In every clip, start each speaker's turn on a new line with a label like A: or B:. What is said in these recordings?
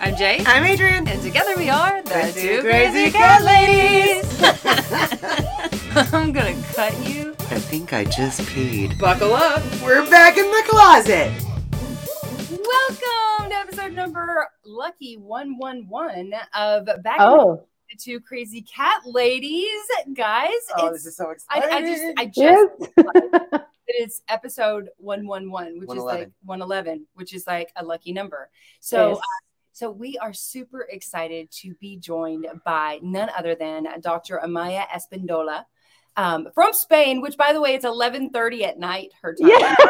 A: I'm Jay.
B: I'm Adrian.
A: And together we are the,
B: The
A: two
B: two
A: crazy
B: crazy
A: cat
B: cat
A: ladies. I'm gonna cut you.
C: I think I just peed.
A: Buckle up.
B: We're back in the closet.
A: Welcome to episode number lucky 111 of Back
D: Oh,
A: in the Two Crazy Cat Ladies. Guys,
B: Oh,
A: it's
B: this is so exciting.
A: I just I just
D: yes.
A: it's episode 111 which is like
C: 111.
A: 111 which is like a lucky number so
D: Yes.
A: uh, so we are super excited to be joined by none other than dr amaya espindola um, from spain which by the way it's 11.30 at night her time
D: Yeah.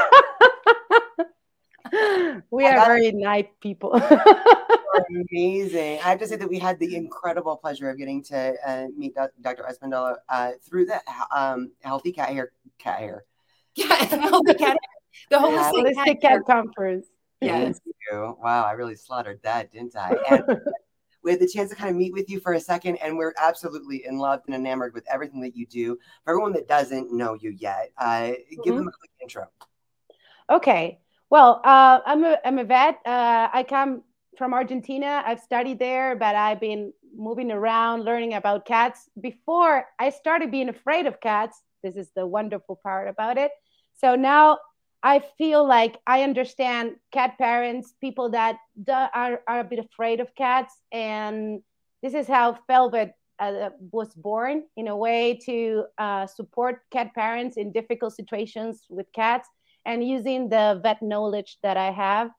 D: we are
B: got-
D: very nice people.
B: Amazing. I have to say that we had the incredible pleasure of getting to uh, meet Dr. Espindola uh, through the um, Healthy Cat Hair Cat Hair.
A: yeah, the cat the holistic cat
D: Holistic Cat Conference.
A: Yes.
B: Wow, I really slaughtered that, didn't I? And we had the chance to kind of meet with you for a second, and we're absolutely in love and enamored with everything that you do. For everyone that doesn't know you yet, uh, give
D: Mhm.
B: them a quick intro.
D: Okay. Well, uh, I'm a I'm a vet. Uh, I come from Argentina. I've studied there, but I've been moving around, learning about cats. Before I started being afraid of cats, this is the wonderful part about it. So now I feel like I understand cat parents, people that are are a bit afraid of cats, and this is how Velvet uh, was born in a way to uh, support cat parents in difficult situations with cats and using the vet knowledge that I have,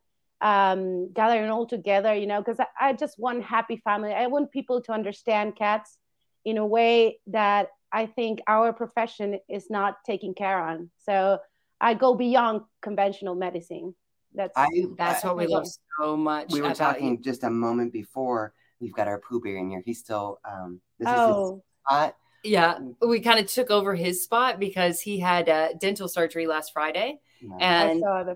D: um, gathering all together, you know, because I, I just want happy family. I want people to understand cats in a way that I think our profession is not taking care on. So I go beyond conventional medicine. That's
B: I
A: that's what we love so much
B: we were talking
A: you.
B: just a moment before. We've got our Pooh Bear in here. He's still um, this is his
D: oh
B: spot.
A: yeah we kind of took over his spot because he had uh, dental surgery last friday
B: No.
D: I
A: and
D: saw the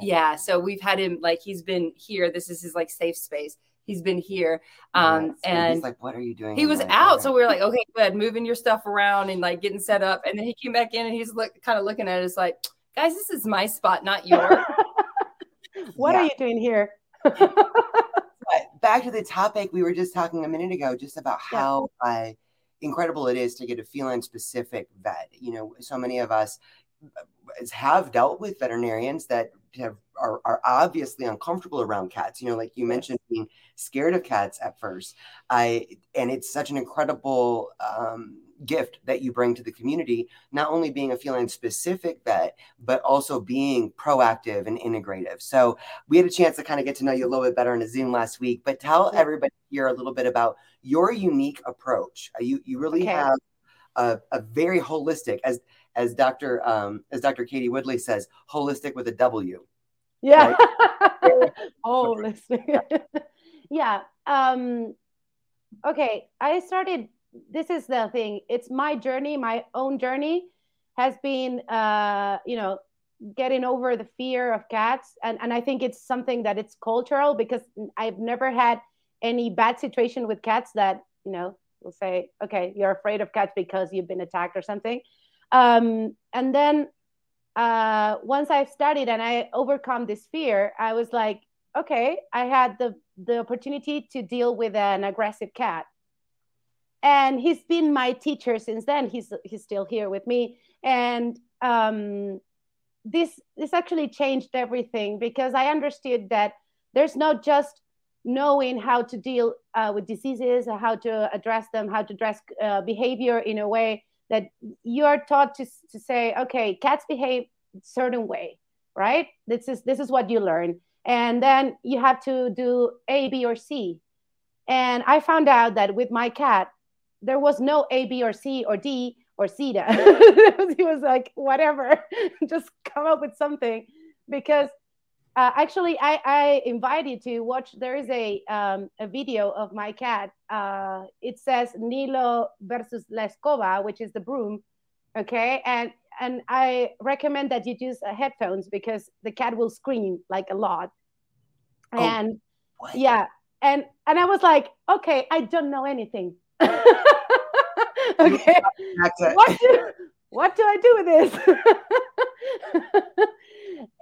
A: yeah so we've had him like he's been here this is his like safe space he's been here um
B: Yes,
A: and
B: he's like, "What are you doing?"
A: he was
B: like,
A: out
B: "Okay."
A: so we were like okay good moving your stuff around and like getting set up and then he came back in and he's look kind of looking at us like guys this is my spot not yours
D: what
B: Yeah.
D: are you doing here?
B: But back to the topic we were just talking a minute ago, just about
D: Yeah.
B: how uh, incredible it is to get a feline specific vet. You know, so many of us uh, have dealt with veterinarians that have are, are obviously uncomfortable around cats. You know, like you mentioned, being scared of cats at first. I and it's such an incredible um, gift that you bring to the community. Not only being a feline specific vet, but also being proactive and integrative. So we had a chance to kind of get to know you a little bit better in a Zoom last week. But tell everybody here a little bit about your unique approach. Uh, You you really
D: Okay.
B: have a, a very holistic, as as Dr. Um, as Dr. Katie Woodley says, holistic with a W.
D: Yeah. oh, listen. yeah. Um, okay. I started, this is the thing. It's my journey, my own journey has been, uh, you know, getting over the fear of cats. And, and I think it's something that it's cultural because I've never had any bad situation with cats that, you know, will say, okay, you're afraid of cats because you've been attacked or something. Um, and then uh, once I've studied and I overcome this fear, I was like, okay, I had the the opportunity to deal with an aggressive cat, and he's been my teacher since then. He's he's still here with me, and um, this this actually changed everything because I understood that there's not just knowing how to deal uh, with diseases, how to address them, how to address uh, behavior in a way that you are taught to, to say, okay, cats behave certain way, right? This is this is what you learn, and then you have to do A, B, or C. And I found out that with my cat, there was no A, B, or C, or D, or CETA. he was like, whatever, just come up with something, because uh, actually, I, I invite you to watch. There is a um, a video of my cat. Uh, it says Nilo versus La Escoba, which is the broom. Okay, and and I recommend that you use uh, headphones because the cat will scream like a lot.
B: Oh,
D: And
B: What?
D: yeah, and and I was like, okay, I don't know anything. okay, what do, what do I do with this?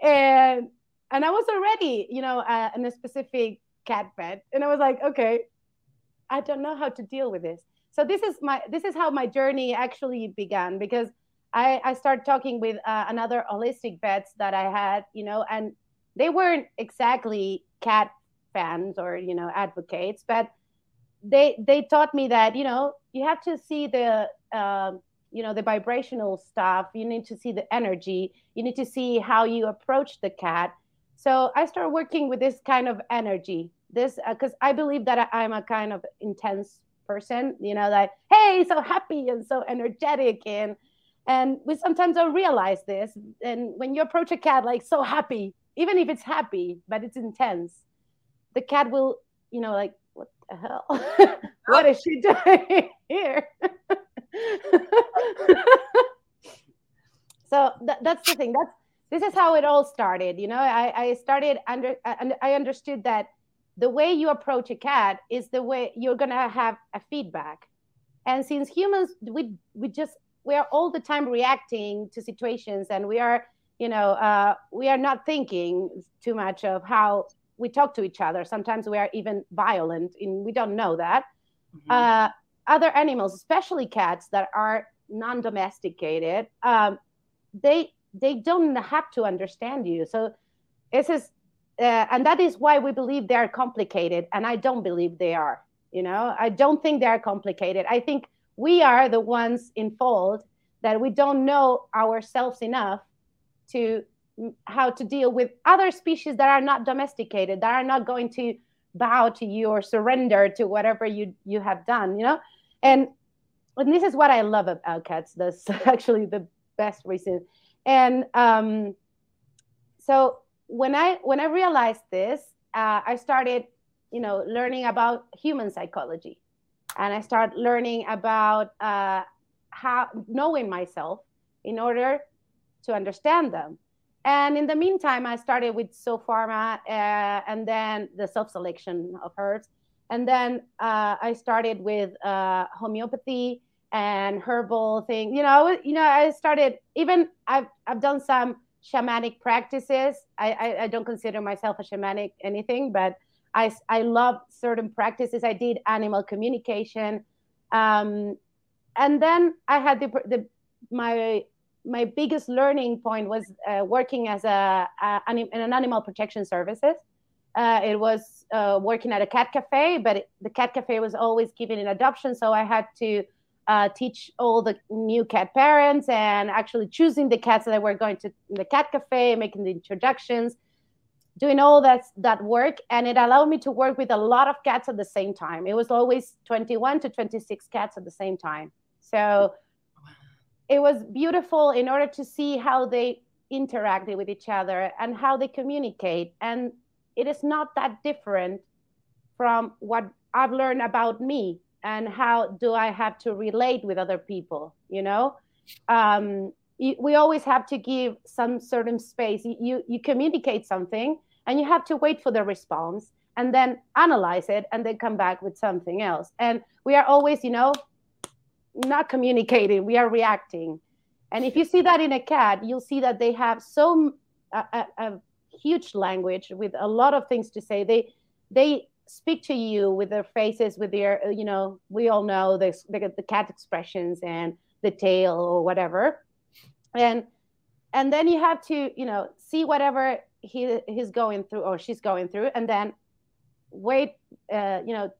D: and and I was already, you know, uh, in a specific cat bed and i was like okay i don't know how to deal with this. So this is my this is how my journey actually began because i i started talking with uh, another holistic vets that i had you know and they weren't exactly cat fans or you know advocates but they they taught me that you know you have to see the uh, you know the vibrational stuff. You need to see the energy. You need to see how you approach the cat. So i started working with this kind of energy. This because uh, i believe that i'm a kind of intense person you know like hey so happy and so energetic and and we sometimes don't realize this. And when you approach a cat like so happy even if it's happy but it's intense the cat will you know like the hell what is she doing here so th- that's the thing. That's this is how it all started. You know, I, I started under and I understood that the way you approach a cat is the way you're gonna have a feedback. And since humans, we we just we are all the time reacting to situations, and we are you know uh, we are not thinking too much of how we talk to each other. Sometimes we are even violent, and we don't know that. Mm-hmm. Uh, other animals, especially cats that are non-domesticated, um, they they don't have to understand you. So this is, uh, and that is why we believe they are complicated, and I don't believe they are. You know, I don't think they are complicated. I think we are the ones in fault that we don't know ourselves enough to how to deal with other species that are not domesticated, that are not going to bow to you or surrender to whatever you you have done you know? And and this is what i love about cats that's actually the best reason. And um so when i when i realized this uh, i started you know learning about human psychology. And i started learning about uh, how knowing myself in order to understand them and in the meantime, I started with Zopharma uh, and then the self selection of herbs. And then uh, I started with uh, homeopathy and herbal thing. You know, you know, I started even I've I've done some shamanic practices. I, I, I don't consider myself a shamanic anything, but I I love certain practices. I did animal communication, um, and then I had the the my my biggest learning point was uh, working as a, a, in an animal protection services. Uh, it was uh, working at a cat cafe, but it, the cat cafe was always giving an adoption, so I had to uh, teach all the new cat parents and actually choosing the cats that were going to the cat cafe, making the introductions, doing all that that work, and it allowed me to work with a lot of cats at the same time. It was always 21 to 26 cats at the same time. So it was beautiful in order to see how they interacted with each other and how they communicate. And it is not that different from what I've learned about me and how do I have to relate with other people, you know? Um, we always have to give some certain space. You, you communicate something and you have to wait for the response and then analyze it and then come back with something else. And we are always, you know, not communicating we are reacting. And if you see that in a cat you'll see that they have so a, a, a huge language with a lot of things to say. They they speak to you with their faces with their you know we all know the, the, the cat expressions and the tail or whatever. And and then you have to you know see whatever he he's going through or she's going through and then wait uh, you know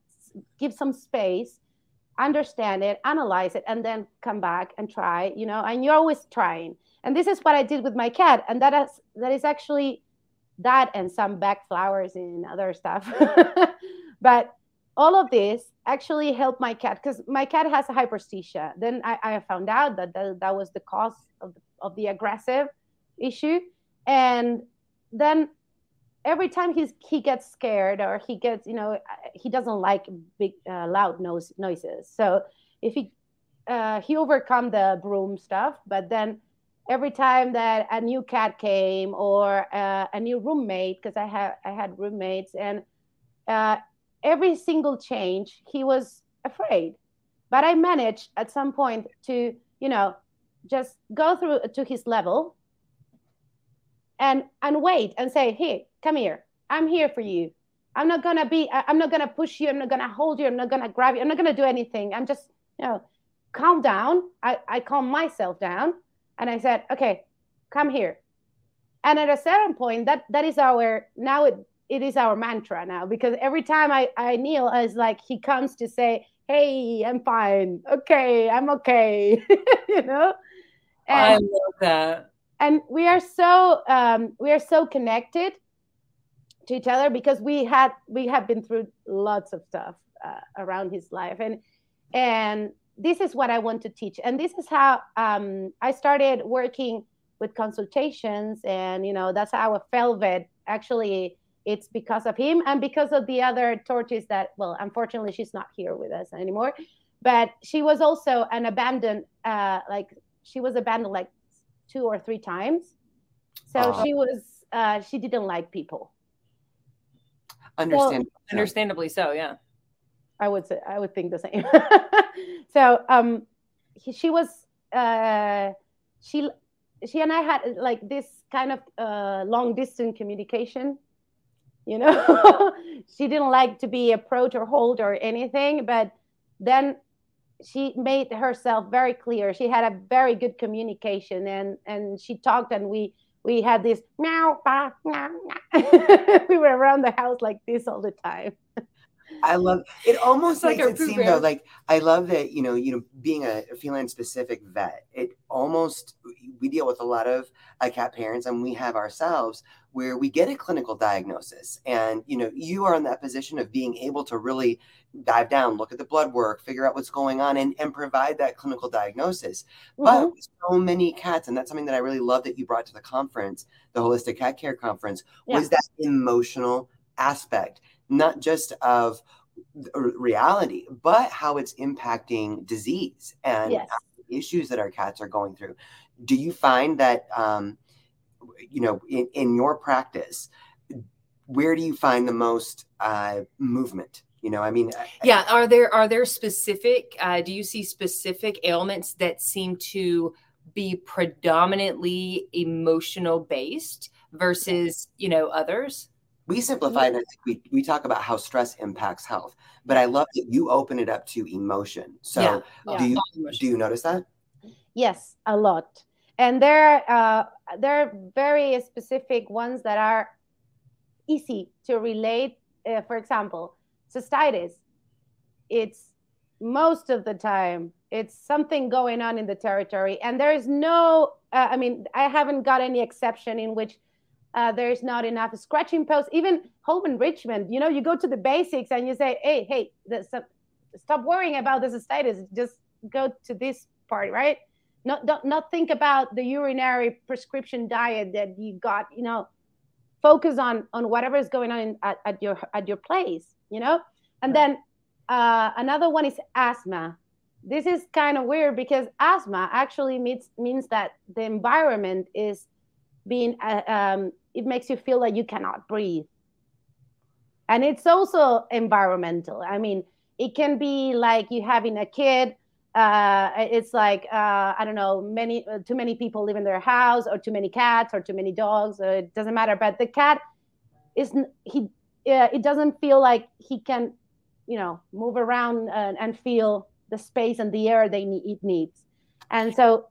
D: give some space understand it, analyze it, and then come back and try, you know, and you're always trying. And this is what I did with my cat. And that is that is actually that and some Bach flowers and other stuff. but all of this actually helped my cat because my cat has a hyperesthesia. Then I, I found out that, that that was the cause of of the aggressive issue. And then every time he's he gets scared or he gets you know he doesn't like big uh, loud noise, noises. So if he uh, he overcome the broom stuff but then every time that a new cat came or uh, a new roommate because i had i had roommates and uh, every single change he was afraid. But i managed at some point to you know just go through to his level and and wait and say hey come here i'm here for you I'm not gonna be. I'm not gonna push you. I'm not gonna hold you. I'm not gonna grab you. I'm not gonna do anything. I'm just, you know, calm down. I I calm myself down, and I said, okay, come here. And at a certain point, that that is our now it it is our mantra now because every time I I kneel, it's like he comes to say, hey, I'm fine. Okay, I'm okay. you know.
A: And, I love that.
D: And we are so um, we are so connected to each other because we had we have been through lots of stuff uh, around his life. And and this is what i want to teach. And this is how um, i started working with consultations and you know that's how a velvet actually it's because of him and because of the other tortoise that well unfortunately she's not here with us anymore. But she was also an abandoned uh like she was abandoned like two or three times. So uh-huh. she was uh she didn't like people
B: Understand-
A: well, understandably so, yeah.
D: I would say I would think the same. so um, he, she was uh, she she and I had like this kind of uh, long distance communication. You know, she didn't like to be approached or hold or anything, but then she made herself very clear. She had a very good communication, and and she talked, and we we had this meow, bah, meow, meow. we were around the house like this all the time.
B: I love it. Almost like it seem though like I love that you know you know being a feline specific vet. It almost we deal with a lot of uh, cat parents and we have ourselves where we get a clinical diagnosis and you know you are in that position of being able to really dive down look at the blood work figure out what's going on and, and provide that clinical diagnosis mm-hmm. but so many cats and that's something that i really love that you brought to the conference the holistic cat care conference yeah. was that emotional aspect not just of reality but how it's impacting disease and yes. issues that our cats are going through do you find that um, you know, in, in your practice, where do you find the most uh, movement? You know, I mean,
A: yeah. Are there are there specific? Uh, do you see specific ailments that seem to be predominantly emotional based versus you know others?
B: We simplify it. We we talk about how stress impacts health, but I love that you open it up to emotion. So yeah. Yeah. do you do you notice that?
D: Yes, a lot and there uh, there are very specific ones that are easy to relate uh, for example cystitis it's most of the time it's something going on in the territory and there is no uh, i mean i haven't got any exception in which uh, there's not enough scratching posts. Even home enrichment you know you go to the basics and you say hey hey stop worrying about the cystitis just go to this part right? Not, not not think about the urinary prescription diet that you got you know. Focus on on whatever is going on in, at, at your at your place you know? And then uh, another one is asthma. This is kind of weird because asthma actually means means that the environment is being uh, um, it makes you feel like you cannot breathe and it's also environmental i mean it can be like you having a kid uh, it's like uh, I don't know, many uh, too many people live in their house, or too many cats, or too many dogs. it doesn't matter. But the cat is he. it doesn't feel like he can, you know, move around and, and feel the space and the air they need, it needs. And so,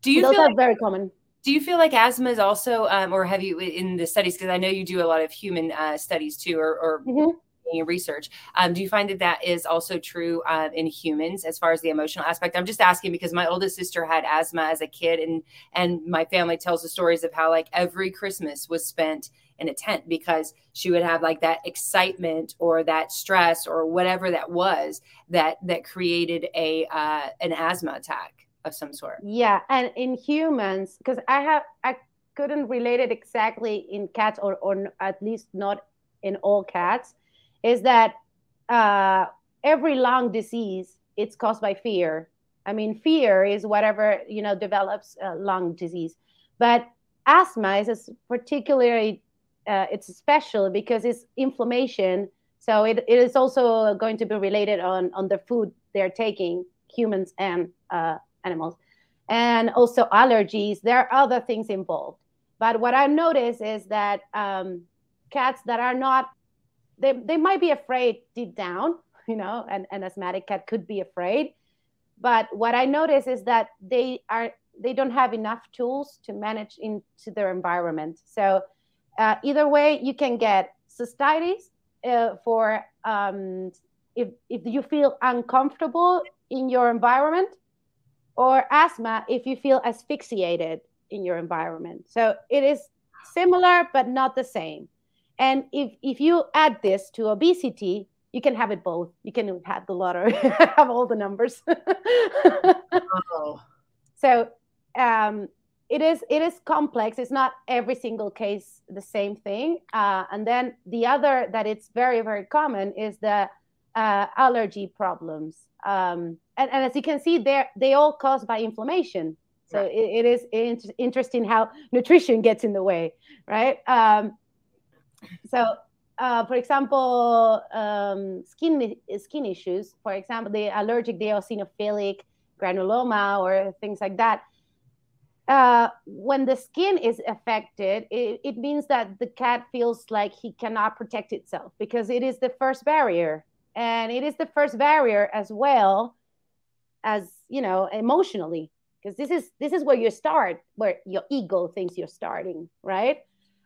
A: do you
D: those
A: feel
D: are
A: like,
D: very common?
A: Do you feel like asthma is also, um, or have you in the studies? Because I know you do a lot of human uh, studies too, or, or mm-hmm research. Um, do you find that that is also true uh, in humans as far as the emotional aspect? I'm just asking because my oldest sister had asthma as a kid, and and my family tells the stories of how like every Christmas was spent in a tent because she would have like that excitement or that stress or whatever that was that that created a uh, an asthma attack of some sort.
D: Yeah, and in humans, because I have I couldn't relate it exactly in cats or or at least not in all cats is that uh, every lung disease it's caused by fear. I mean, fear is whatever you know develops uh, lung disease, but asthma is particularly uh, it's special because it's inflammation. So it, it is also going to be related on on the food they're taking, humans and uh, animals, and also allergies. There are other things involved. But what I've noticed is that um, cats that are not they, they might be afraid deep down, you know, and an asthmatic cat could be afraid. But what I notice is that they are they don't have enough tools to manage into their environment. So uh, either way, you can get cystitis uh, for um, if if you feel uncomfortable in your environment, or asthma if you feel asphyxiated in your environment. So it is similar but not the same. And if if you add this to obesity, you can have it both. You can have the lottery, have all the numbers. oh. So um, it is it is complex. It's not every single case the same thing. Uh, and then the other that it's very very common is the uh, allergy problems. Um, and, and, as you can see, they're, they all caused by inflammation. So right. it, it is in- interesting how nutrition gets in the way, right? Um, so, uh, for example, um, skin skin issues. For example, the allergic, the eosinophilic granuloma, or things like that. Uh, when the skin is affected, it, it, means that the cat feels like he cannot protect itself because it is the first barrier, and it is the first barrier as well as you know emotionally because this is this is where you start, where your ego thinks you're starting, right?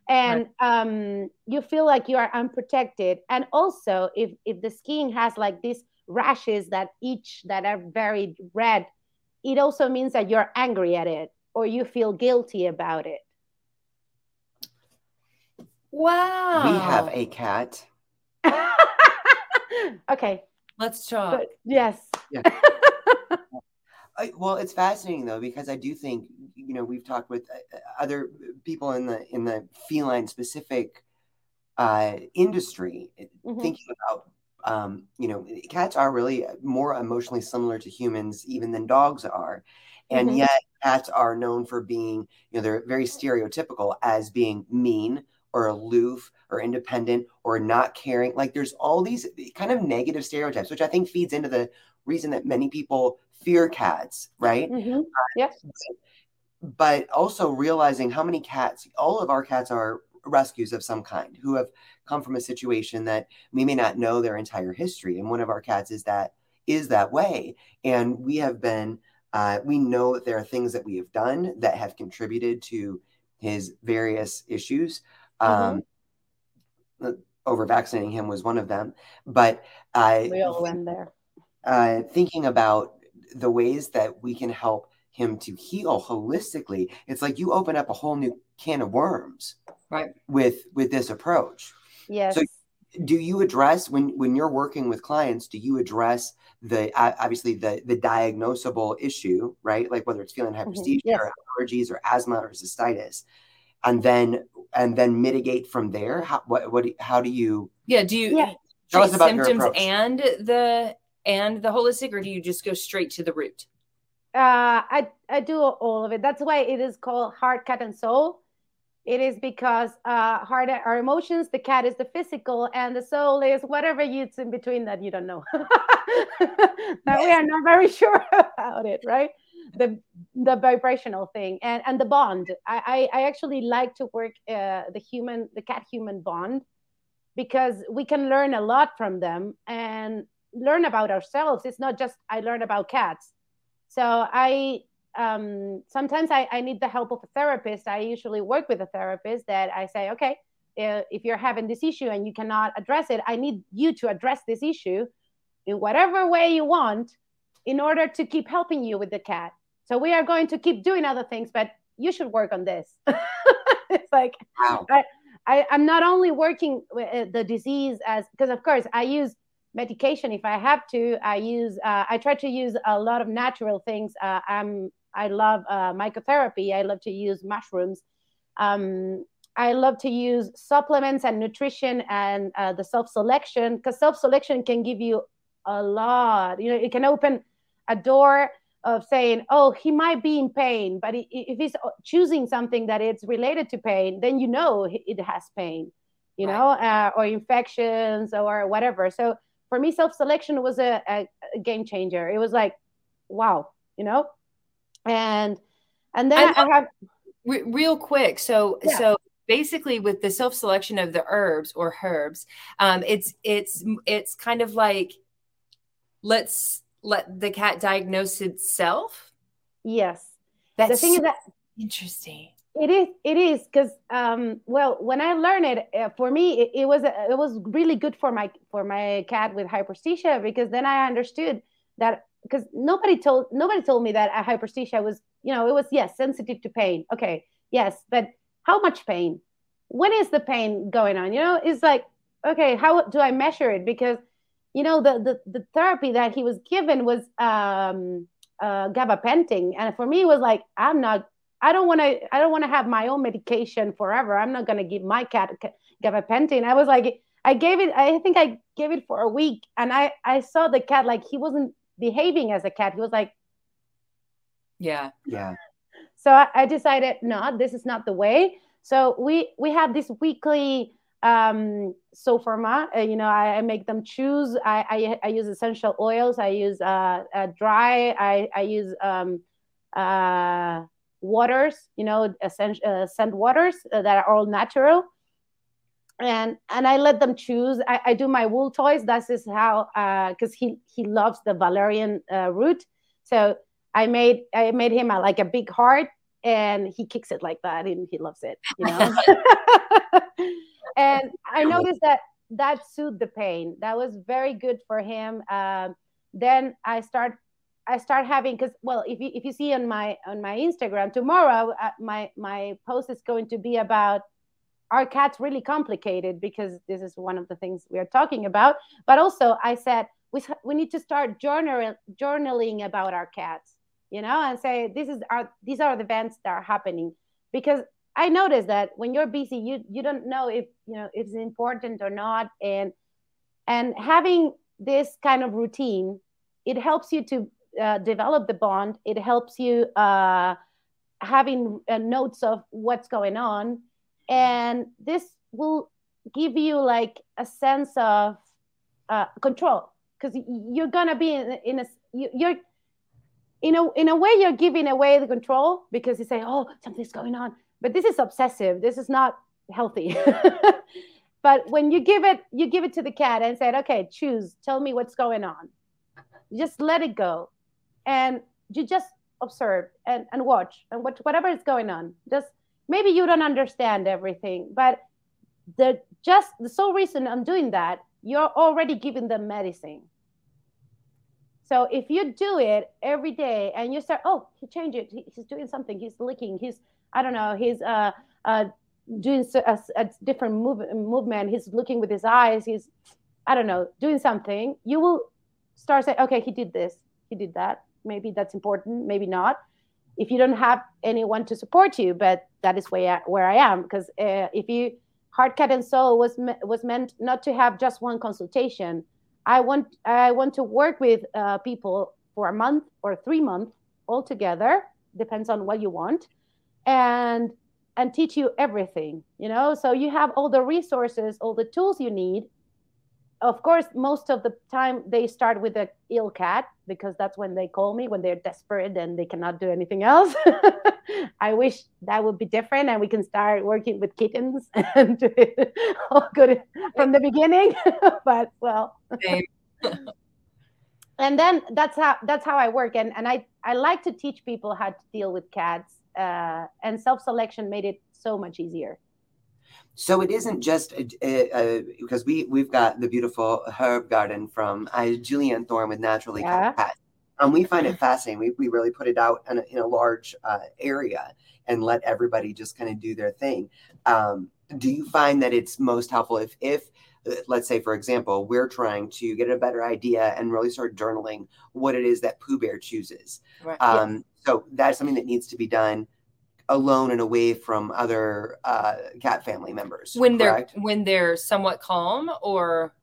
D: and right. um, you feel like you are unprotected and also if if the skin has like these rashes that each that are very red it also means that you're angry at it or you feel guilty about it
A: wow
B: we have a cat
D: okay
A: let's talk but,
D: yes
B: yeah. I, well, it's fascinating though because I do think you know we've talked with uh, other people in the in the feline specific uh, industry eh, mm-hmm. thinking about um, you know cats are really more emotionally similar to humans even than dogs are, and mm-hmm. yet cats are known for being you know they're very stereotypical as being mean or aloof or independent or not caring like there's all these kind of negative stereotypes which i think feeds into the reason that many people fear cats, right?
D: Mm-hmm. Uh, yes.
B: But also realizing how many cats, all of our cats are rescues of some kind who have come from a situation that we may not know their entire history. And one of our cats is that is that way. And we have been, uh, we know that there are things that we have done that have contributed to his various issues. Mm-hmm. Um, over vaccinating him was one of them. But I
D: we all went there.
B: Uh, thinking about the ways that we can help him to heal holistically it's like you open up a whole new can of worms
A: right
B: with with this approach
D: yes
B: so do you address when when you're working with clients do you address the obviously the the diagnosable issue right like whether it's feeling mm-hmm. mm-hmm. yes. or allergies or asthma or cystitis and then and then mitigate from there how what, what how do you
A: yeah do you yeah. tell us about symptoms and the and the holistic, or do you just go straight to the root?
D: Uh, I I do all of it. That's why it is called heart, cat, and soul. It is because uh, heart are emotions, the cat is the physical, and the soul is whatever it's in between that you don't know. that we are not very sure about it, right? The the vibrational thing and and the bond. I I, I actually like to work uh, the human the cat human bond because we can learn a lot from them and learn about ourselves. It's not just I learn about cats. So I um, sometimes I, I need the help of a therapist. I usually work with a therapist that I say, okay, if you're having this issue and you cannot address it, I need you to address this issue in whatever way you want in order to keep helping you with the cat. So we are going to keep doing other things, but you should work on this. it's like wow. I, I, am not only working with uh, the disease as because of course I use medication if I have to. I use uh, I try to use a lot of natural things. Uh, I'm I love uh, mycotherapy. I love to use mushrooms. Um, I love to use supplements and nutrition and uh, the self selection because self selection can give you a lot. You know, it can open a door of saying, "Oh, he might be in pain," but if he's choosing something that it's related to pain, then you know it has pain. You right. know, uh, or infections or whatever. So for me, self selection was a, a, a, game changer. It was like, wow, you know, and and then I, I have
A: re- real quick. So yeah. so basically with the self selection of the herbs or herbs, um, it's it's it's kind of like let's let the cat diagnose itself.
D: Yes.
A: That's
D: the thing
A: so
D: is that
A: interesting.
D: It is. It is because um, well, when I learned it, uh, for me, it, it was it was really good for my for my cat with hyperesthesia because then I understood that because nobody told nobody told me that a hyperesthesia was you know it was yes sensitive to pain. Okay, yes, but how much pain? When is the pain going on? You know, it's like okay, how do I measure it? Because you know the the, the therapy that he was given was um, uh, gabapentin, and for me it was like I'm not I don't want to. I don't want to have my own medication forever. I'm not going to give my cat gabapentin. I was like, I gave it. I think I gave it for a week, and I I saw the cat like he wasn't behaving as a cat. He was like,
A: yeah,
B: yeah.
D: So I, I decided, no, this is not the way. So we we have this weekly um Zopharma uh, you know I, I, make them choose I, I, I use essential oils i use uh, uh dry i i use um uh waters, you know, essential, uh, scent waters uh, that are all natural. And and I let them choose. I, I do my wool toys. That is how because he he loves the valerian uh, root. So I made I made him a, like a big heart, and he kicks it like that, and he loves it. You know. and I noticed that that soothed the pain. That was very good for him. Um, then I start I start having because well, if you if you see on my on my Instagram tomorrow, uh, my my post is going to be about are cats really complicated because this is one of the things we are talking about. But also, I said we we need to start journal journaling about our cats, you know, and say this is our these are the events that are happening because I noticed that when you're busy, you you don't know if you know it's important or not, and and having this kind of routine, it helps you to uh, develop the bond. It helps you uh, having uh, notes of what's going on, and this will give you like a sense of uh, control. Because you're gonna be in, in a you're in a in a way you're giving away the control because you say oh something's going on but this is obsessive. This is not healthy. But when you give it you give it to the cat and said okay choose. Tell me what's going on. You just let it go. And you just observe and, and watch and what, whatever is going on. Just maybe you don't understand everything but the just the sole reason i'm doing that you're already giving them medicine. So if you do it every day and you start oh he changed it. He's doing something. He's licking. He's i don't know he's uh, uh, doing a, a different move, movement. He's looking with his eyes. He's i don't know doing something. You will start saying okay he did this he did that. Maybe that's important maybe not. If you don't have anyone to support you but that is where I, where I am because uh, if you heart cat and soul was me, was meant not to have just one consultation. I want i want to work with uh, people for a month or three months all together depends on what you want and and teach you everything you know so you have all the resources all the tools you need of course, most of the time they start with a ill cat because that's when they call me when they're desperate and they cannot do anything else. I wish that would be different and we can start working with kittens and do it all good from the beginning. but well, and then that's how that's how I work and and I I like to teach people how to deal with cats uh, and self selection made it so much easier.
B: So it isn't just because we we've got the beautiful herb garden from uh, Julianne Thorne with Naturally yeah. Cat, and we find it fascinating. We we really put it out in a, in a large uh, area and let everybody just kind of do their thing. Um, do you find that it's most helpful if if uh, let's say for example we're trying to get a better idea and really start journaling what it is that Pooh Bear chooses. Right. Um, yes. So that's something that needs to be done alone and away from other uh, cat family members
A: when correct? they're when they're somewhat calm or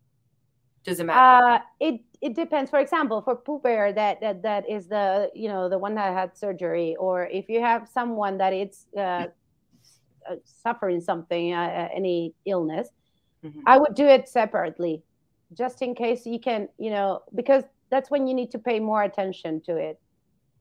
A: does it matter
D: uh, it it depends for example for Pooh Bear that, that that is the you know the one that had surgery or if you have someone that it's uh, uh suffering something uh, uh, any illness mm-hmm. i would do it separately just in case you can you know because that's when you need to pay more attention to it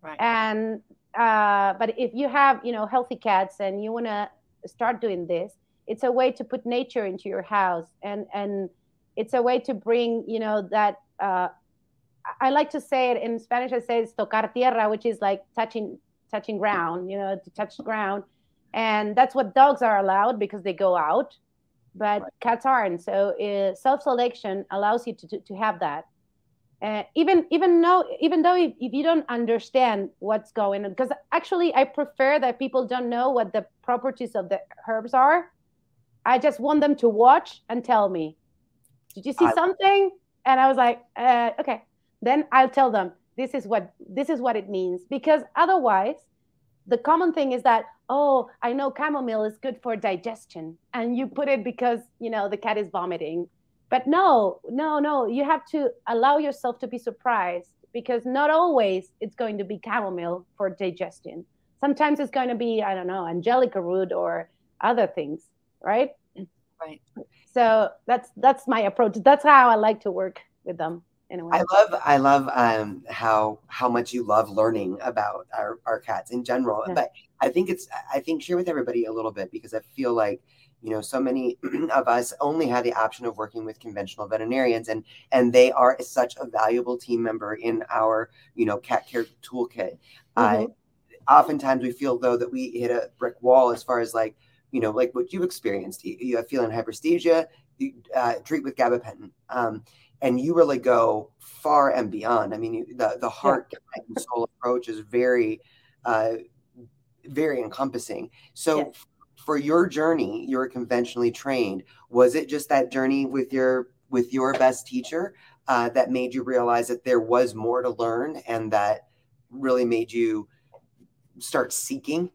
D: right. And uh, but if you have you know healthy cats and you want to start doing this it's a way to put nature into your house. And and it's a way to bring you know that uh, i like to say it in spanish i say it's tocar tierra which is like touching touching ground you know to touch the ground. And that's what dogs are allowed because they go out but right. cats aren't. So uh, self-selection allows you to, to, to have that uh, even even though even though if, if you don't understand what's going on because actually i prefer that people don't know what the properties of the herbs are. I just want them to watch and tell me. Did you see I, something? And i was like uh, okay. Then i'll tell them this is what this is what it means. Because otherwise the common thing is that oh i know chamomile is good for digestion. And you put it because you know the cat is vomiting but no no no you have to allow yourself to be surprised because not always it's going to be chamomile for digestion. Sometimes it's going to be i don't know angelica root or other things right?
A: Right.
D: So that's that's my approach. That's how i like to work with them anyway.
B: I love i love um how how much you love learning about our, our cats in general. Yeah. but i think it's i think share with everybody a little bit because i feel like you know so many of us only have the option of working with conventional veterinarians and and they are such a valuable team member in our you know cat care toolkit. Mm-hmm. uh, oftentimes we feel though that we hit a brick wall as far as like you know like what you experienced. You, have feline hyperesthesia you, uh, treat with gabapentin. Um, and you really go far and beyond. I mean you, the the heart yeah. and soul approach is very uh, very encompassing. So for your journey you were conventionally trained was it just that journey with your with your best teacher uh, that made you realize that there was more to learn and that really made you start seeking?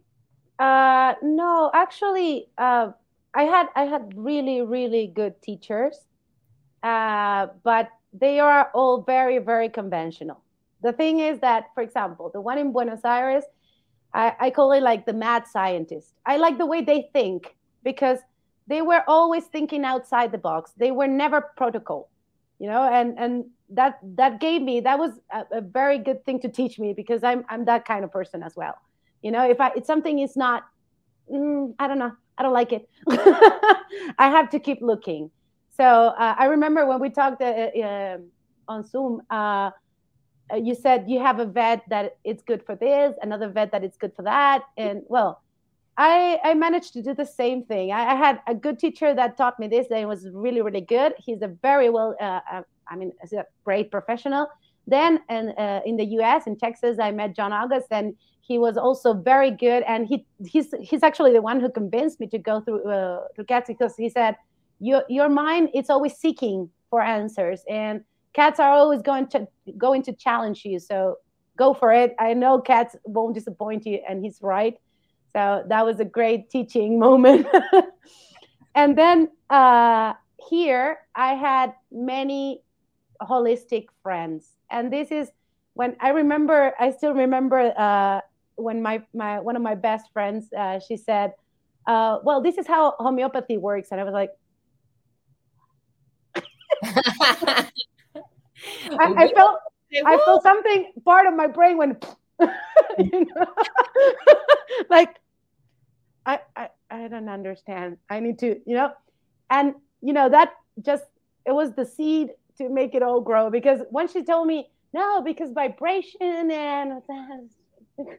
D: Uh, no actually uh, i had i had really really good teachers uh, but they are all very very conventional. The thing is that for example the one in buenos aires I, I call it like the mad scientist. I like the way they think because they were always thinking outside the box. They were never protocol, you know, and and that that gave me that was a, a, very good thing to teach me because I'm I'm that kind of person as well. You know, if I if something is not, mm, I don't know, I don't like it. I have to keep looking. So uh, I remember when we talked uh, uh, on Zoom. Uh, you said you have a vet that it's good for this, another vet that it's good for that, and well, I I managed to do the same thing. I, I had a good teacher that taught me this, and it was really really good. He's a very well, uh, uh, I mean, a great professional. Then, and uh, in the U.S. in Texas, I met John August, and he was also very good. And he he's he's actually the one who convinced me to go through uh, through cats because he said your your mind it's always seeking for answers and cats are always going to going to challenge you so go for it. I know cats won't disappoint you and he's right. So that was a great teaching moment. And then uh, here i had many holistic friends and this is when i remember i still remember uh, when my, my one of my best friends uh, she said uh, well this is how homeopathy works and i was like I, I felt I felt something part of my brain went you know? like I, I I don't understand. I need to, you know, and you know that just it was the seed to make it all grow because when she told me no because vibration and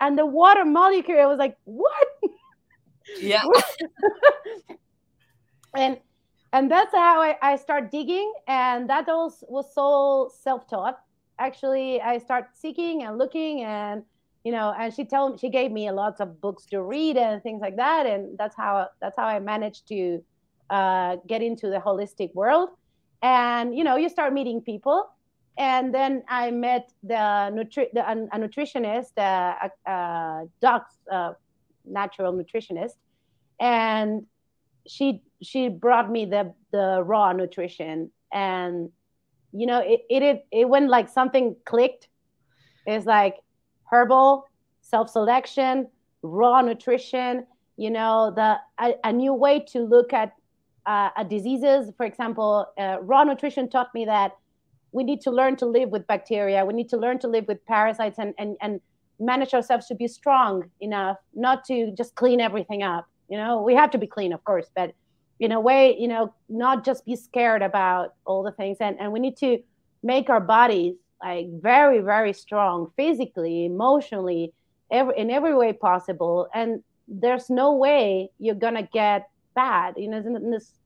D: and the water molecule I was like what
A: yeah
D: and and that's how I, I start digging and that was, was so self-taught. Actually i start seeking and looking and you know and she told me she gave me lots of books to read and things like that and that's how that's how i managed to uh, get into the holistic world. And you know you start meeting people and then i met the, nutri- the a, a nutritionist uh, a, a doc's uh, natural nutritionist and she she brought me the the raw nutrition and you know it it it went like something clicked. It's like herbal self-selection raw nutrition you know the a, a new way to look at uh, diseases. For example uh, raw nutrition taught me that we need to learn to live with bacteria. We need to learn to live with parasites and and, and manage ourselves to be strong enough not to just clean everything up. You know, we have to be clean, of course, but in a way, you know, not just be scared about all the things. And, and we need to make our bodies like very, very strong physically, emotionally, every, in every way possible. And there's no way you're going to get bad. You know,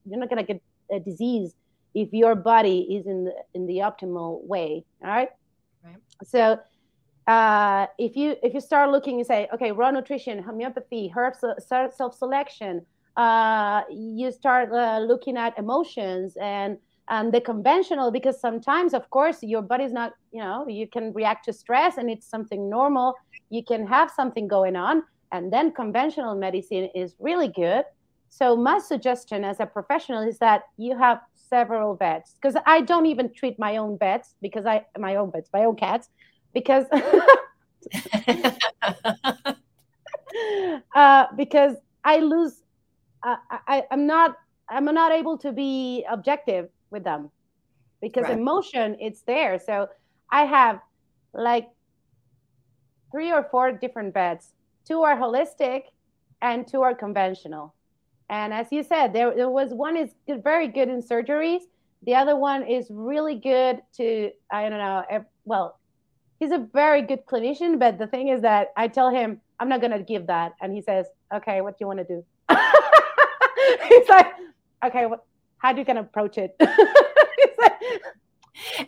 D: you're not going to get a disease if your body is in the, in the optimal way. All right. Right. So, uh, if you if you start looking and say, okay, raw nutrition, homeopathy, herb self selection, uh, you start uh, looking at emotions and and the conventional because sometimes of course your body's not you know you can react to stress and it's something normal. You can have something going on and then conventional medicine is really good. So my suggestion as a professional is that you have several vets because i don't even treat my own vets because i my own vets my own cats because uh, because i lose I, I i'm not i'm not able to be objective with them because right. emotion it's there. So i have like three or four different beds. Two are holistic and two are conventional. And as you said there, there was one is good, very good in surgeries. The other one is really good to i don't know well he's a very good clinician but the thing is that i tell him i'm not going to give that. And he says okay what do you want to do he's like okay what how are you gonna approach it?
A: and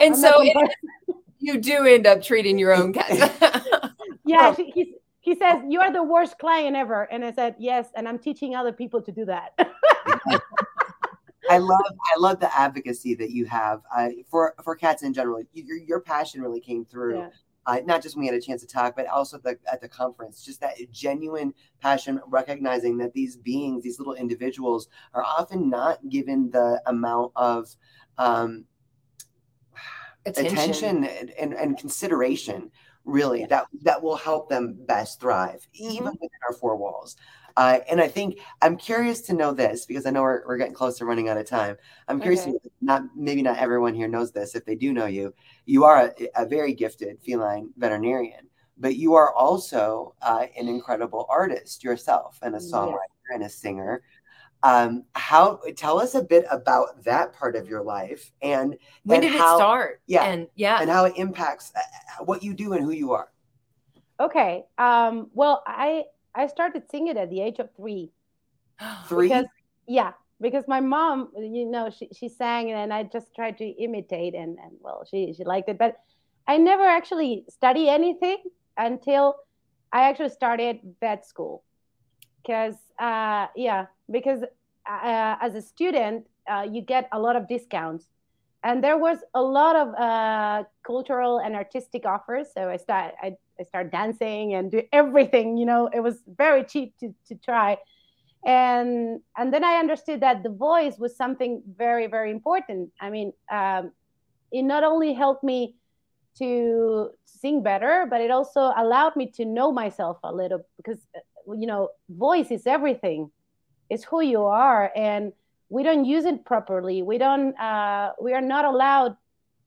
A: I'm so it, you do end up treating your own cat.
D: yeah, she, he, he says you are the worst client ever, and I said yes, and I'm teaching other people to do that.
B: I love I love the advocacy that you have uh, for for cats in general. Your your passion really came through. Yeah uh, not just when we had a chance to talk, but also the, at the conference, just that genuine passion, recognizing that these beings, these little individuals, are often not given the amount of um, attention, attention and, and, and, consideration, really, yeah. that that will help them best thrive, mm-hmm. even within our four walls. Uh, and I think I'm curious to know this because I know we're, we're getting close to running out of time. I'm curious, okay. not maybe not everyone here knows this. If they do know you, you are a, a very gifted feline veterinarian, but you are also uh, an incredible artist yourself and a songwriter yes. and a singer. Um, how tell us a bit about that part of your life and
A: when and did how, it start?
B: Yeah,
A: and yeah,
B: and how it impacts uh, what you do and who you are.
D: Okay. Um, well, I I started singing at the age of three.
B: Three?
D: Because, yeah, because my mom, you know, she, she sang and I just tried to imitate and, and well, she, she liked it. But I never actually studied anything until I actually started vet school. Because, uh, yeah, because uh, as a student, uh, you get a lot of discounts. And there was a lot of uh, cultural and artistic offers. So I started, I I started dancing and do everything. You know, it was very cheap to to try, and and then I understood that the voice was something very very important. I mean, um, it not only helped me to sing better, but it also allowed me to know myself a little because uh, you know, voice is everything. It's who you are, and we don't use it properly. We don't. Uh, we are not allowed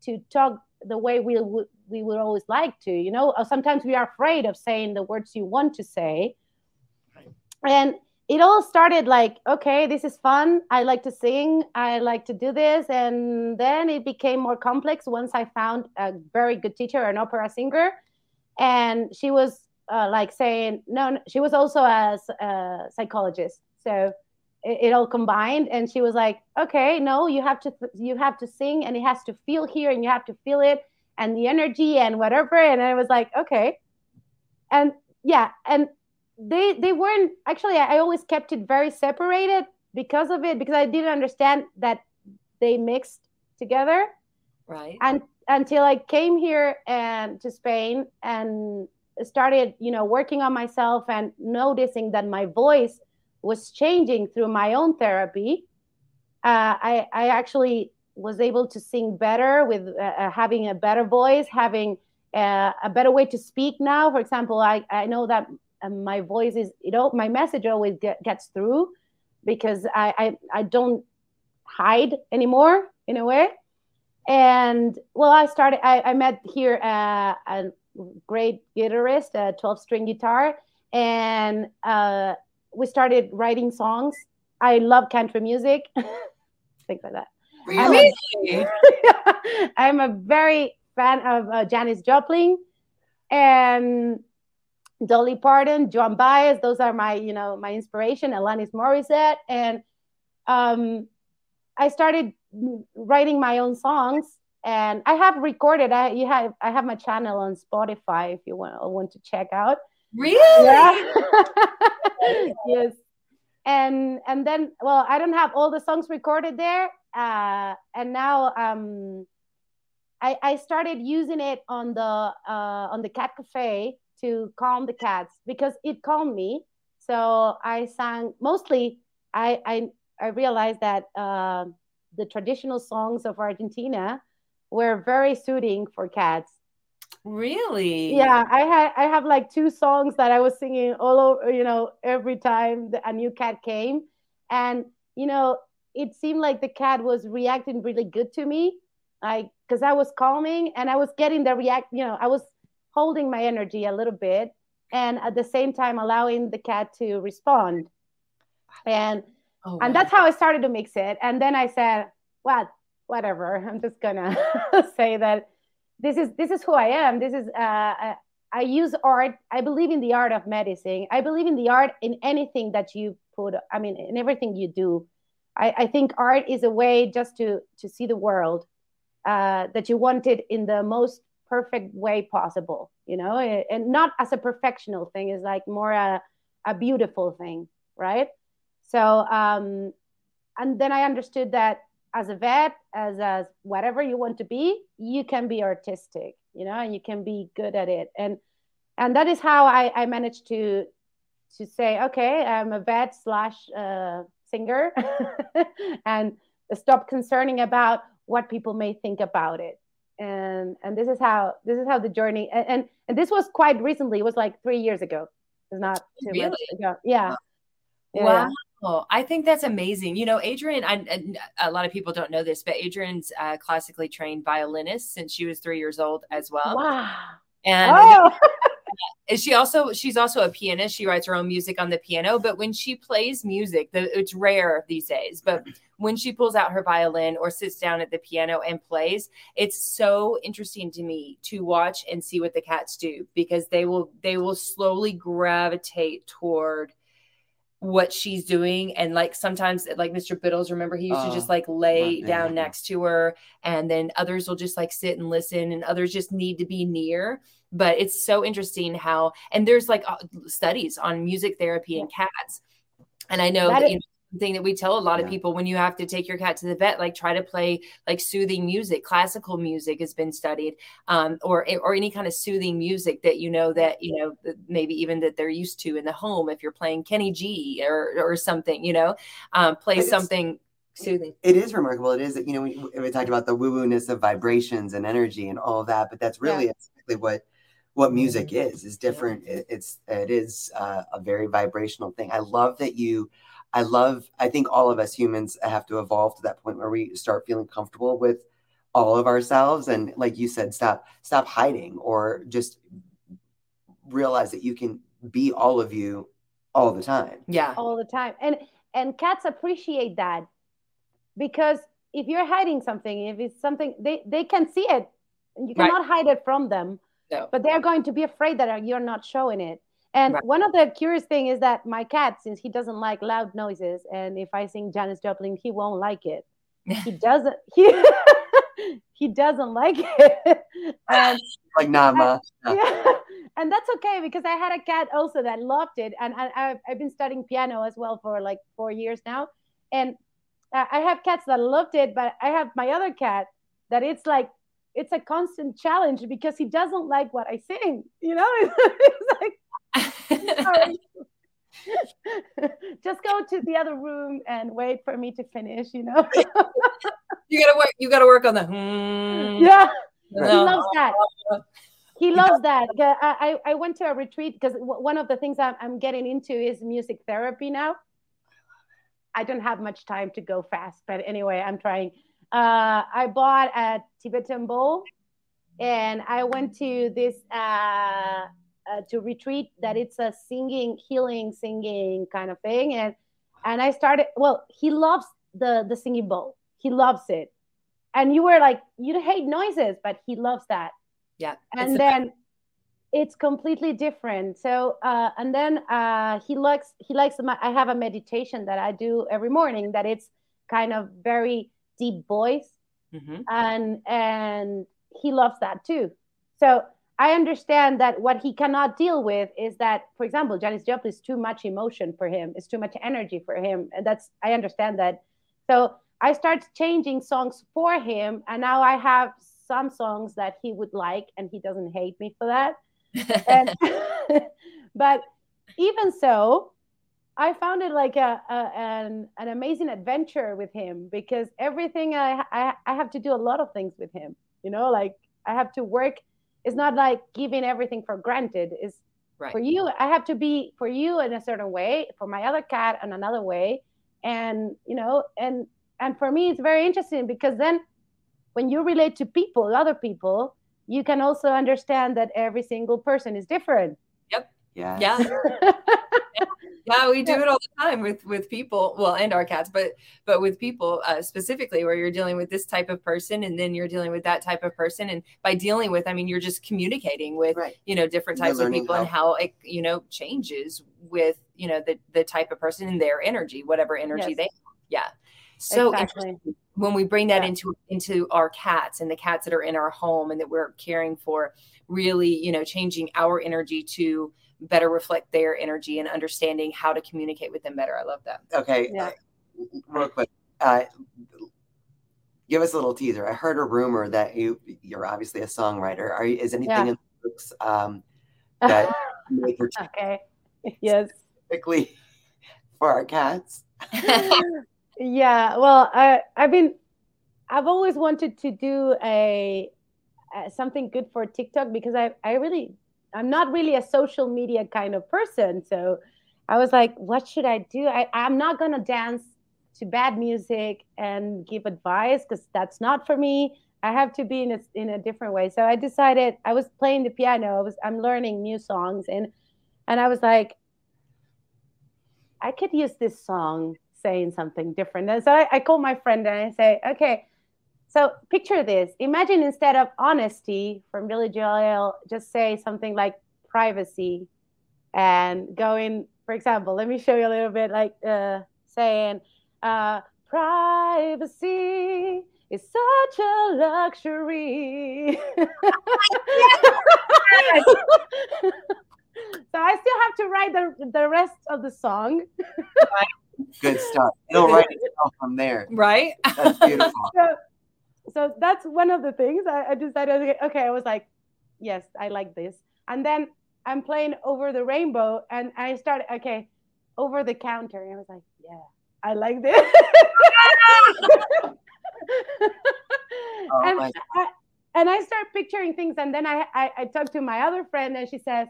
D: to talk the way we would we would always like to you know sometimes we are afraid of saying the words you want to say right. and it all started like okay this is fun i like to sing i like to do this and then it became more complex once i found a very good teacher an opera singer and she was uh, like saying no she was also a, a psychologist so it, it, all combined. And she was like okay no you have to you have to sing and it has to feel here and you have to feel it and the energy and whatever. And i was like okay. And yeah and they they weren't actually i always kept it very separated because of it because i didn't understand that they mixed together.
A: Right.
D: And until i came here and to spain and started you know working on myself and noticing that my voice was changing through my own therapy uh, I, I actually was able to sing better with uh, uh, having a better voice, having uh, a better way to speak now. For example, I, I know that uh, my voice is, you know, my message always get, gets through because I, I, I don't hide anymore in a way. And well, I started, I, I met here uh, a great guitarist, a 12 string guitar. And uh, we started writing songs. I love country music, things like that.
A: Really?
D: I'm a, I'm a very fan of uh, Janis Joplin and Dolly Parton, Joan Baez. Those are my, you know, my inspiration. Alanis Morissette, and um, I started writing my own songs. And I have recorded. I you have I have my channel on Spotify if you want want to check out.
A: Really?
D: Yeah. yes. And and then well, I don't have all the songs recorded there. Uh, and now um, I, I started using it on the uh, on the cat cafe to calm the cats because it calmed me. So I sang mostly. I I, I realized that uh, the traditional songs of Argentina were very soothing for cats.
A: Really?
D: Yeah, I had I have like two songs that I was singing all over, you know, every time a new cat came, and you know, it seemed like the cat was reacting really good to me, like because I was calming and I was getting the react, you know, I was holding my energy a little bit, and at the same time allowing the cat to respond, and oh, wow. and that's how I started to mix it, and then I said, well, whatever, I'm just gonna say that this is this is who I am. This is uh, I use art. I believe in the art of medicine. I believe in the art in anything that you put. I mean, in everything you do. I, I think art is a way just to to see the world uh, that you want it in the most perfect way possible. You know, and not as a perfectional thing. It's like more a a beautiful thing, right? So, um, and then I understood that as a vet, as as whatever you want to be, you can be artistic, you know, and you can be good at it. And and that is how I, I managed to to say, okay, I'm a vet slash uh, singer, and stop concerning about what people may think about it. And and this is how this is how the journey and and, and this was quite recently. It was like three years ago. It's not too really? much ago. Yeah.
A: Wow. I think that's amazing. You know, Adrienne, I, a lot of people don't know this, but Adrienne's a uh, classically trained violinist since she was three years old as well.
D: Wow.
A: And oh. she also she's also a pianist. She writes her own music on the piano, but when she plays music, the, it's rare these days, but when she pulls out her violin or sits down at the piano and plays, it's so interesting to me to watch and see what the cats do because they will they will slowly gravitate toward – what she's doing. And like sometimes like mr biddles remember he used to just oh, like lay down next to her and then others will just like sit and listen and others just need to be near. But it's so interesting how and there's like uh, studies on music therapy and cats. And i know that, that you know, thing that we tell a lot yeah. of people when you have to take your cat to the vet like try to play like soothing music. Classical music has been studied um, or or any kind of soothing music that you know that you know maybe even that they're used to in the home. If you're playing kenny g or or something you know um, play something soothing.
B: It is remarkable. It is that you know we, we talked about the woo-woo-ness of vibrations and energy and all of that but that's really yeah. exactly what what music is is different. It, it's it is uh, a very vibrational thing. I love that you I love, I think all of us humans have to evolve to that point where we start feeling comfortable with all of ourselves. And like you said, stop, stop hiding or just realize that you can be all of you all the time.
A: Yeah.
D: All the time. And, and cats appreciate that because if you're hiding something, if it's something they, they can see it, you cannot right. hide it from them. No. But they're going to be afraid that you're not showing it. And right. one of the curious thing is that my cat, since he doesn't like loud noises, and if I sing Janis Joplin, he won't like it. he doesn't. He he doesn't like it.
B: and, like Nama.
D: And, yeah, and that's okay because I had a cat also that loved it, and I, I've, I've been studying piano as well for like four years now, and I have cats that loved it, but I have my other cat that it's like it's a constant challenge because he doesn't like what I sing. You know, it's like Just go to the other room and wait for me to finish, you know.
A: you gotta work you gotta work on the hmm.
D: Yeah. He loves that. He loves that. I, I went to a retreat because one of the things I'm, I'm getting into is music therapy now. I don't have much time to go fast, but anyway, I'm trying. Uh, I bought a Tibetan bowl and I went to this uh, uh, to retreat that it's a singing, healing, singing kind of thing, and and I started. Well, he loves the the singing bowl. He loves it, and you were like, you hate noises, but he loves that.
A: Yeah,
D: and then it's completely different. So uh, and then uh, he likes he likes my, I have a meditation that I do every morning that it's kind of very deep voice, mm-hmm. and and he loves that too. So I understand that what he cannot deal with is that, for example, Janis Joplin is too much emotion for him. It's too much energy for him. And that's I understand that. So I start changing songs for him, and now I have some songs that he would like, and he doesn't hate me for that. and, but even so, I found it like a, a, an an amazing adventure with him because everything I, I I have to do a lot of things with him. You know, like I have to work. It's not like giving everything for granted. Is right. for you. I have to be for you in a certain way. For my other cat in another way, and you know, and and for me, it's very interesting because then when you relate to people, other people, you can also understand that every single person is different.
A: Yep. Yeah. Yeah. yeah we do it all the time with with people well and our cats but but with people uh, specifically where you're dealing with this type of person and then you're dealing with that type of person and by dealing with i mean you're just communicating with right. you know different types of people how. and how it you know changes with you know the the type of person and their energy whatever energy yes. they have. yeah so exactly. when we bring that yeah. into into our cats and the cats that are in our home and that we're caring for really you know changing our energy to better reflect their energy and understanding how to communicate with them better. I love that.
B: Okay. Yeah. Uh, real quick. Uh, give us a little teaser. I heard a rumor that you you're obviously a songwriter. Are you, is anything yeah. in the books um, that
D: okay? Yes.
B: Specifically for our cats.
D: yeah. Well, I I've been I've always wanted to do a, a something good for TikTok because I I really I'm not really a social media kind of person. So I was like, what should I do? I, I'm not going to dance to bad music and give advice because that's not for me. I have to be in a, in a different way. So I decided I was playing the piano. I was I'm learning new songs and and I was like, I could use this song saying something different. And so I, I called my friend and I say, okay, so picture this. Imagine instead of honesty from Billy Joel, just say something like privacy and going, for example, let me show you a little bit like uh, saying, uh, privacy is such a luxury. so I still have to write the, the rest of the song.
B: Good stuff. You'll write it from there.
A: Right?
B: That's beautiful. So,
D: so that's one of the things I, I decided. Okay, I was like, yes, I like this. And then I'm playing over the rainbow, and I started okay, over the counter, and I was like, yeah, I like this. oh and, I, and I start picturing things, and then I, I I talked to my other friend, and she says,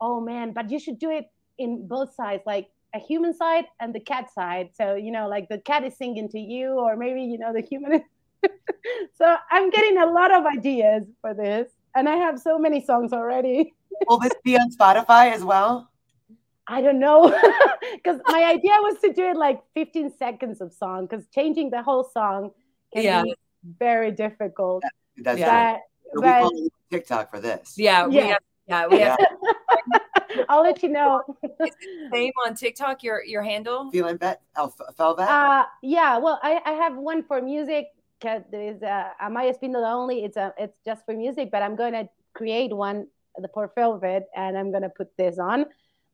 D: "Oh man, but you should do it in both sides, like a human side and the cat side. So you know, like the cat is singing to you, or maybe you know the human is so I'm getting a lot of ideas for this, and I have so many songs already.
B: Will this be on Spotify as well?
D: I don't know, because my idea was to do it like 15 seconds of song, because changing the whole song can yeah. be very difficult. That,
B: that's yeah. But, so TikTok for this.
A: Yeah, yeah, we have, yeah, we have.
D: I'll let you know.
A: same on TikTok. Your your handle?
B: Feeling bet. Oh, fell back.
D: Uh, yeah. Well, I I have one for music there is a Amaya Spindola only. It's a it's just for music, but I'm going to create one the of it, and I'm going to put this on.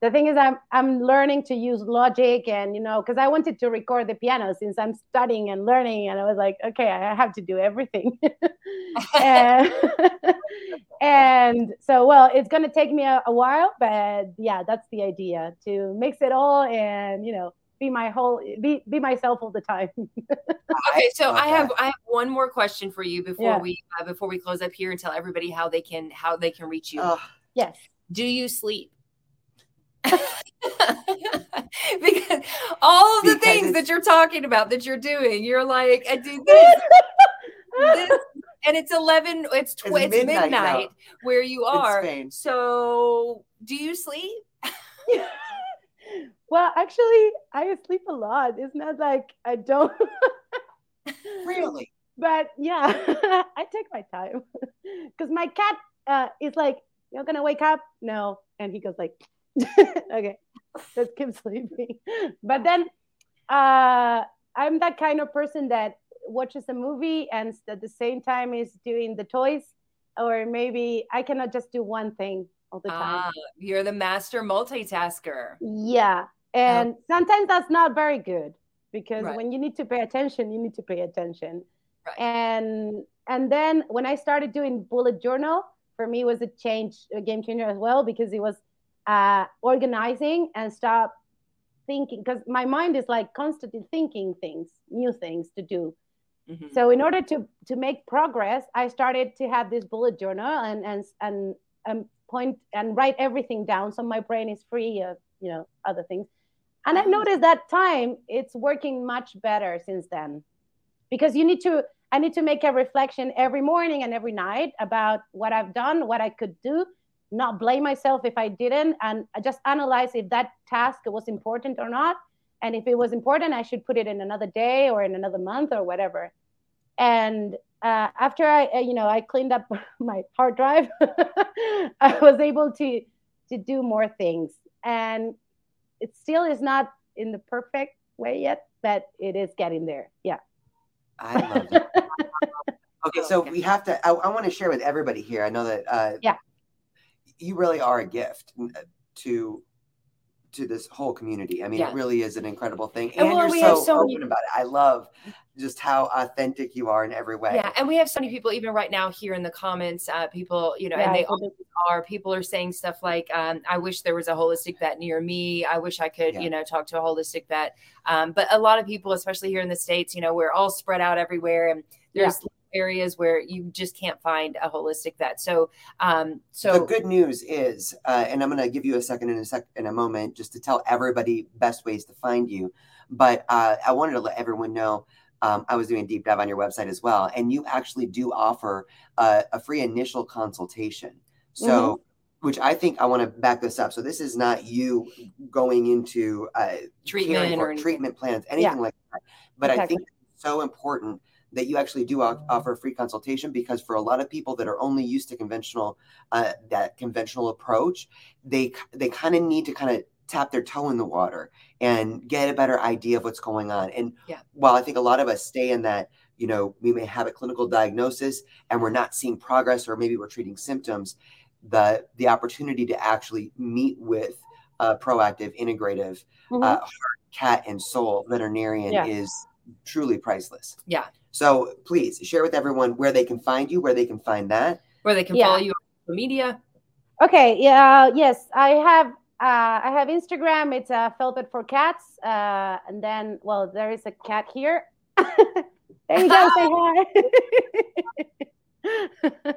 D: The thing is, I'm I'm learning to use Logic, and you know, because I wanted to record the piano since I'm studying and learning, and I was like, okay, I have to do everything. and, and, so, well, it's to take me a, a while, but yeah, that's the idea to mix it all, and you know, be my whole be be myself all the time.
A: okay, so I have I have one more question for you before yeah. we uh, before we close up here and tell everybody how they can how they can reach you.
D: yes.
A: Do you sleep? because all of the because things that you're talking about that you're doing, you're like, I do this, this and it's 11 it's, tw- it's,
B: it's
A: midnight,
B: midnight
A: where you are so do you sleep
D: well actually i sleep a lot. It's not like i don't
B: really?
D: But yeah i take my time. Because my cat uh, is like you're gonna wake up? No. And he goes like okay let's keep sleeping. But then uh i'm that kind of person that watches a movie and at the same time is doing the toys or maybe i cannot just do one thing all the time ah,
A: you're the master multitasker
D: yeah and oh. sometimes that's not very good because right. when you need to pay attention you need to pay attention right. and and then when i started doing bullet journal for me was a change a game changer as well because it was uh, organizing and stop thinking because my mind is like constantly thinking things new things to do mm-hmm. so in order to to make progress i started to have this bullet journal and and and and point and write everything down so my brain is free of you know other things. And i noticed that time it's working much better since then. Because you need to i need to make a reflection every morning and every night about what i've done what i could do not blame myself if i didn't and I just analyze if that task was important or not. And if it was important i should put it in another day or in another month or whatever. And uh, after i uh, you know i cleaned up my hard drive i was able to to do more things and it still is not in the perfect way yet, but it is getting there. Yeah.
B: I love it. okay, so we have to. I, I, want to share with everybody here. I know that. Uh,
D: yeah.
B: You really are a gift uh, to to this whole community. I mean, yeah. it really is an incredible thing. And, and well, you're so, so open many... about it. I love just how authentic you are in every way.
A: Yeah. And we have so many people, even right now here in the comments, uh, people, you know, yeah, and they all are, people are saying stuff like, um, I wish there was a holistic vet near me. I wish I could, yeah. you know, talk to a holistic vet. Um, but a lot of people, especially here in the States, you know, we're all spread out everywhere and there's areas where you just can't find a holistic vet. So, um, so
B: the good news is, uh, and I'm going to give you a second in a sec in a moment just to tell everybody best ways to find you. But uh, I wanted to let everyone know. Um, I was doing a deep dive on your website as well, and you actually do offer uh, a free initial consultation. So, mm-hmm which I think I want to back this up. So this is not you going into uh,
A: treatment or
B: treatment plans, anything yeah. like that. But exactly. I think it's so important that you actually do offer a free consultation because for a lot of people that are only used to conventional uh, that conventional approach they they kind of need to kind of tap their toe in the water and get a better idea of what's going on and
A: yeah.
B: while i think a lot of us stay in that you know we may have a clinical diagnosis and we're not seeing progress or maybe we're treating symptoms the the opportunity to actually meet with a proactive integrative mm-hmm. uh, heart cat and soul veterinarian yeah. is truly priceless
A: yeah
B: so please share with everyone where they can find you, where they can find that,
A: where they can yeah. follow you on social media.
D: Okay. Yeah. Yes, I have. Uh, I have Instagram. It's uh, Velvet for Cats. Uh, and then, well, there is a cat here. there you go. say hi.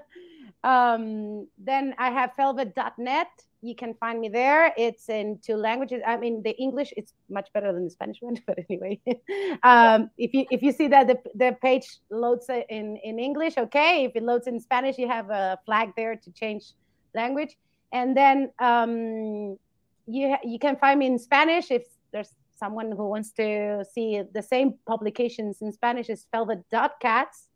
D: um, then I have velvet.net you can find me there. It's in two languages. I mean, the English it's much better than the Spanish one, but anyway, um, if you if you see that the, the page loads in in English, okay. If it loads in Spanish, you have a flag there to change language, and then um, you you can find me in Spanish if there's someone who wants to see the same publications in Spanish. Is velvet.cats,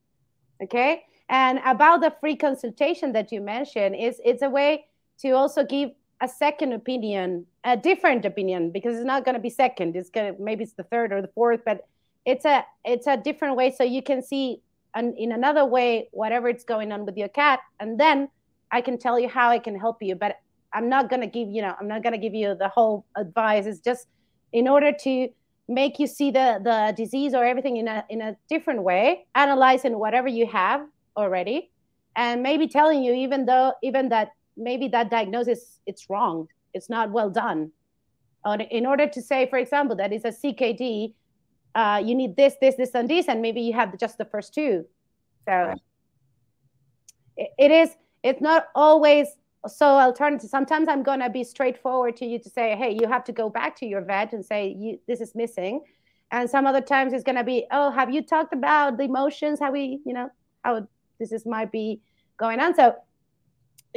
D: okay. And about the free consultation that you mentioned, is it's a way to also give a second opinion, a different opinion, because it's not going to be second. It's going to maybe it's the third or the fourth, but it's a it's a different way, so you can see an, in another way whatever it's going on with your cat, and then I can tell you how I can help you. But I'm not going to give you know I'm not going to give you the whole advice. It's just in order to make you see the the disease or everything in a in a different way, analyzing whatever you have already, and maybe telling you even though even that maybe that diagnosis it's wrong. It's not well done. In order to say for example that is a ckd uh, you need this this this and this and maybe you have just the first two. So right. it, it is it's not always so alternative. Sometimes i'm going to be straightforward to you to say hey you have to go back to your vet and say you, this is missing. And some other times it's going to be oh have you talked about the emotions? How we you know how this is might be going on. So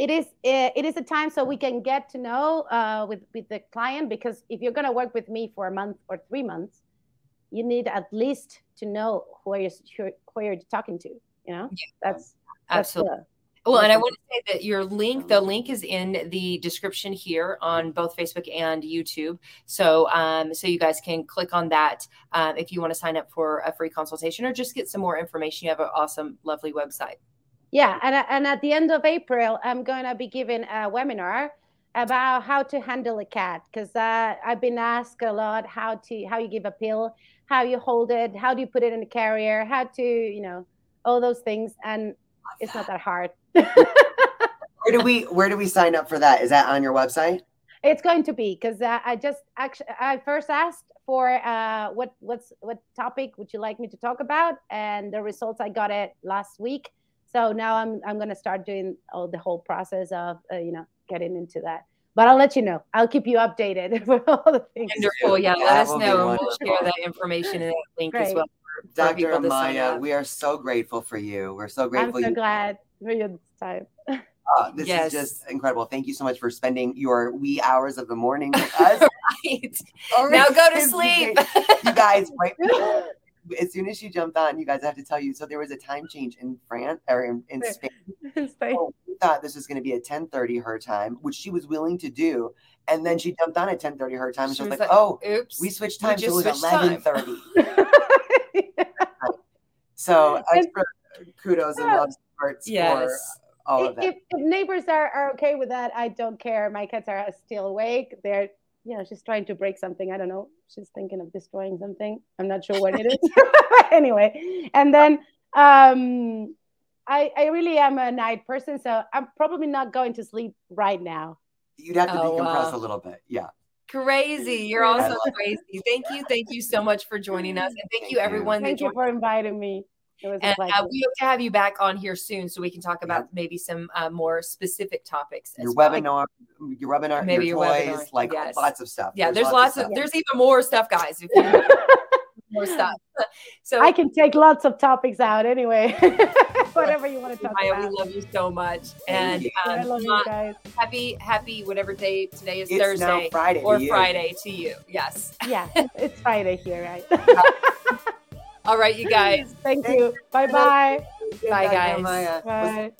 D: it is eh, it is a time so we can get to know uh, with with the client because if you're going to work with me for a month or three months, you need at least to know who you're who you're talking to. You know, yeah, that's
A: absolutely. That's well, and I want to say that your link, the link is in the description here on both Facebook and YouTube. So, um, so you guys can click on that um, if you want to sign up for a free consultation or just get some more information. You have an awesome, lovely website.
D: Yeah, and and at the end of April, I'm going to be giving a webinar about how to handle a cat because uh, I've been asked a lot how to how you give a pill, how you hold it, how do you put it in the carrier, how to you know all those things, and it's not that hard.
B: where do we where do we sign up for that? Is that on your website?
D: It's going to be because uh, I just actually I first asked for uh, what what's what topic would you like me to talk about, and the results I got it last week so now I'm I'm gonna start doing all the whole process of uh, you know getting into that. But I'll let you know. I'll keep you updated for all the things.
A: Wonderful. Yeah, let us know, we'll share that information in that link Great. as well.
B: Dr. Amaya, we are so grateful for you. We're so grateful.
D: I'm so you- glad for your time.
B: Uh, this yes. is just incredible. Thank you so much for spending your wee hours of the morning with us.
A: right. Now go to sleep.
B: you guys, right as soon as she jumped on, you guys I have to tell you. So there was a time change in France or in, in Spain. in Spain. So we thought this was going to be a 10:30 her time, which she was willing to do. And then she jumped on at 10:30 her time, and she, she was, was like, like, "Oh, oops, we switched time, so it was 11:30." so extra kudos and love hearts yes. for all of that.
D: If, if neighbors are, are okay with that, I don't care. My cats are still awake. They're you know, she's trying to break something. I don't know. She's thinking of destroying something. I'm not sure what it is. anyway, and then um, I, I really am a night person, so I'm probably not going to sleep right now.
B: You'd have to oh, decompress wow. a little bit. Yeah.
A: Crazy. You're also crazy. Thank you. Thank you so much for joining us. And thank, thank you, everyone.
D: Thank you for inviting me.
A: And uh, we hope to have you back on here soon so we can talk about maybe some uh, more specific topics.
B: Your well. webinar, your webinar, maybe your, your toys, webinar. like yes. lots of stuff.
A: Yeah, there's, there's lots, lots, of, there's even more stuff, guys. If you more stuff.
D: So I can take lots of topics out anyway. whatever you want to talk Maya,
A: about. We love you so much, and um, I love you guys. Happy, happy, whatever day today is.
B: It's
A: Thursday,
B: Friday,
A: or Friday to you. Yes.
D: Yeah, it's Friday here, right?
A: All right, you guys.
D: Thank you. Bye bye.
A: Bye, guys. Bye.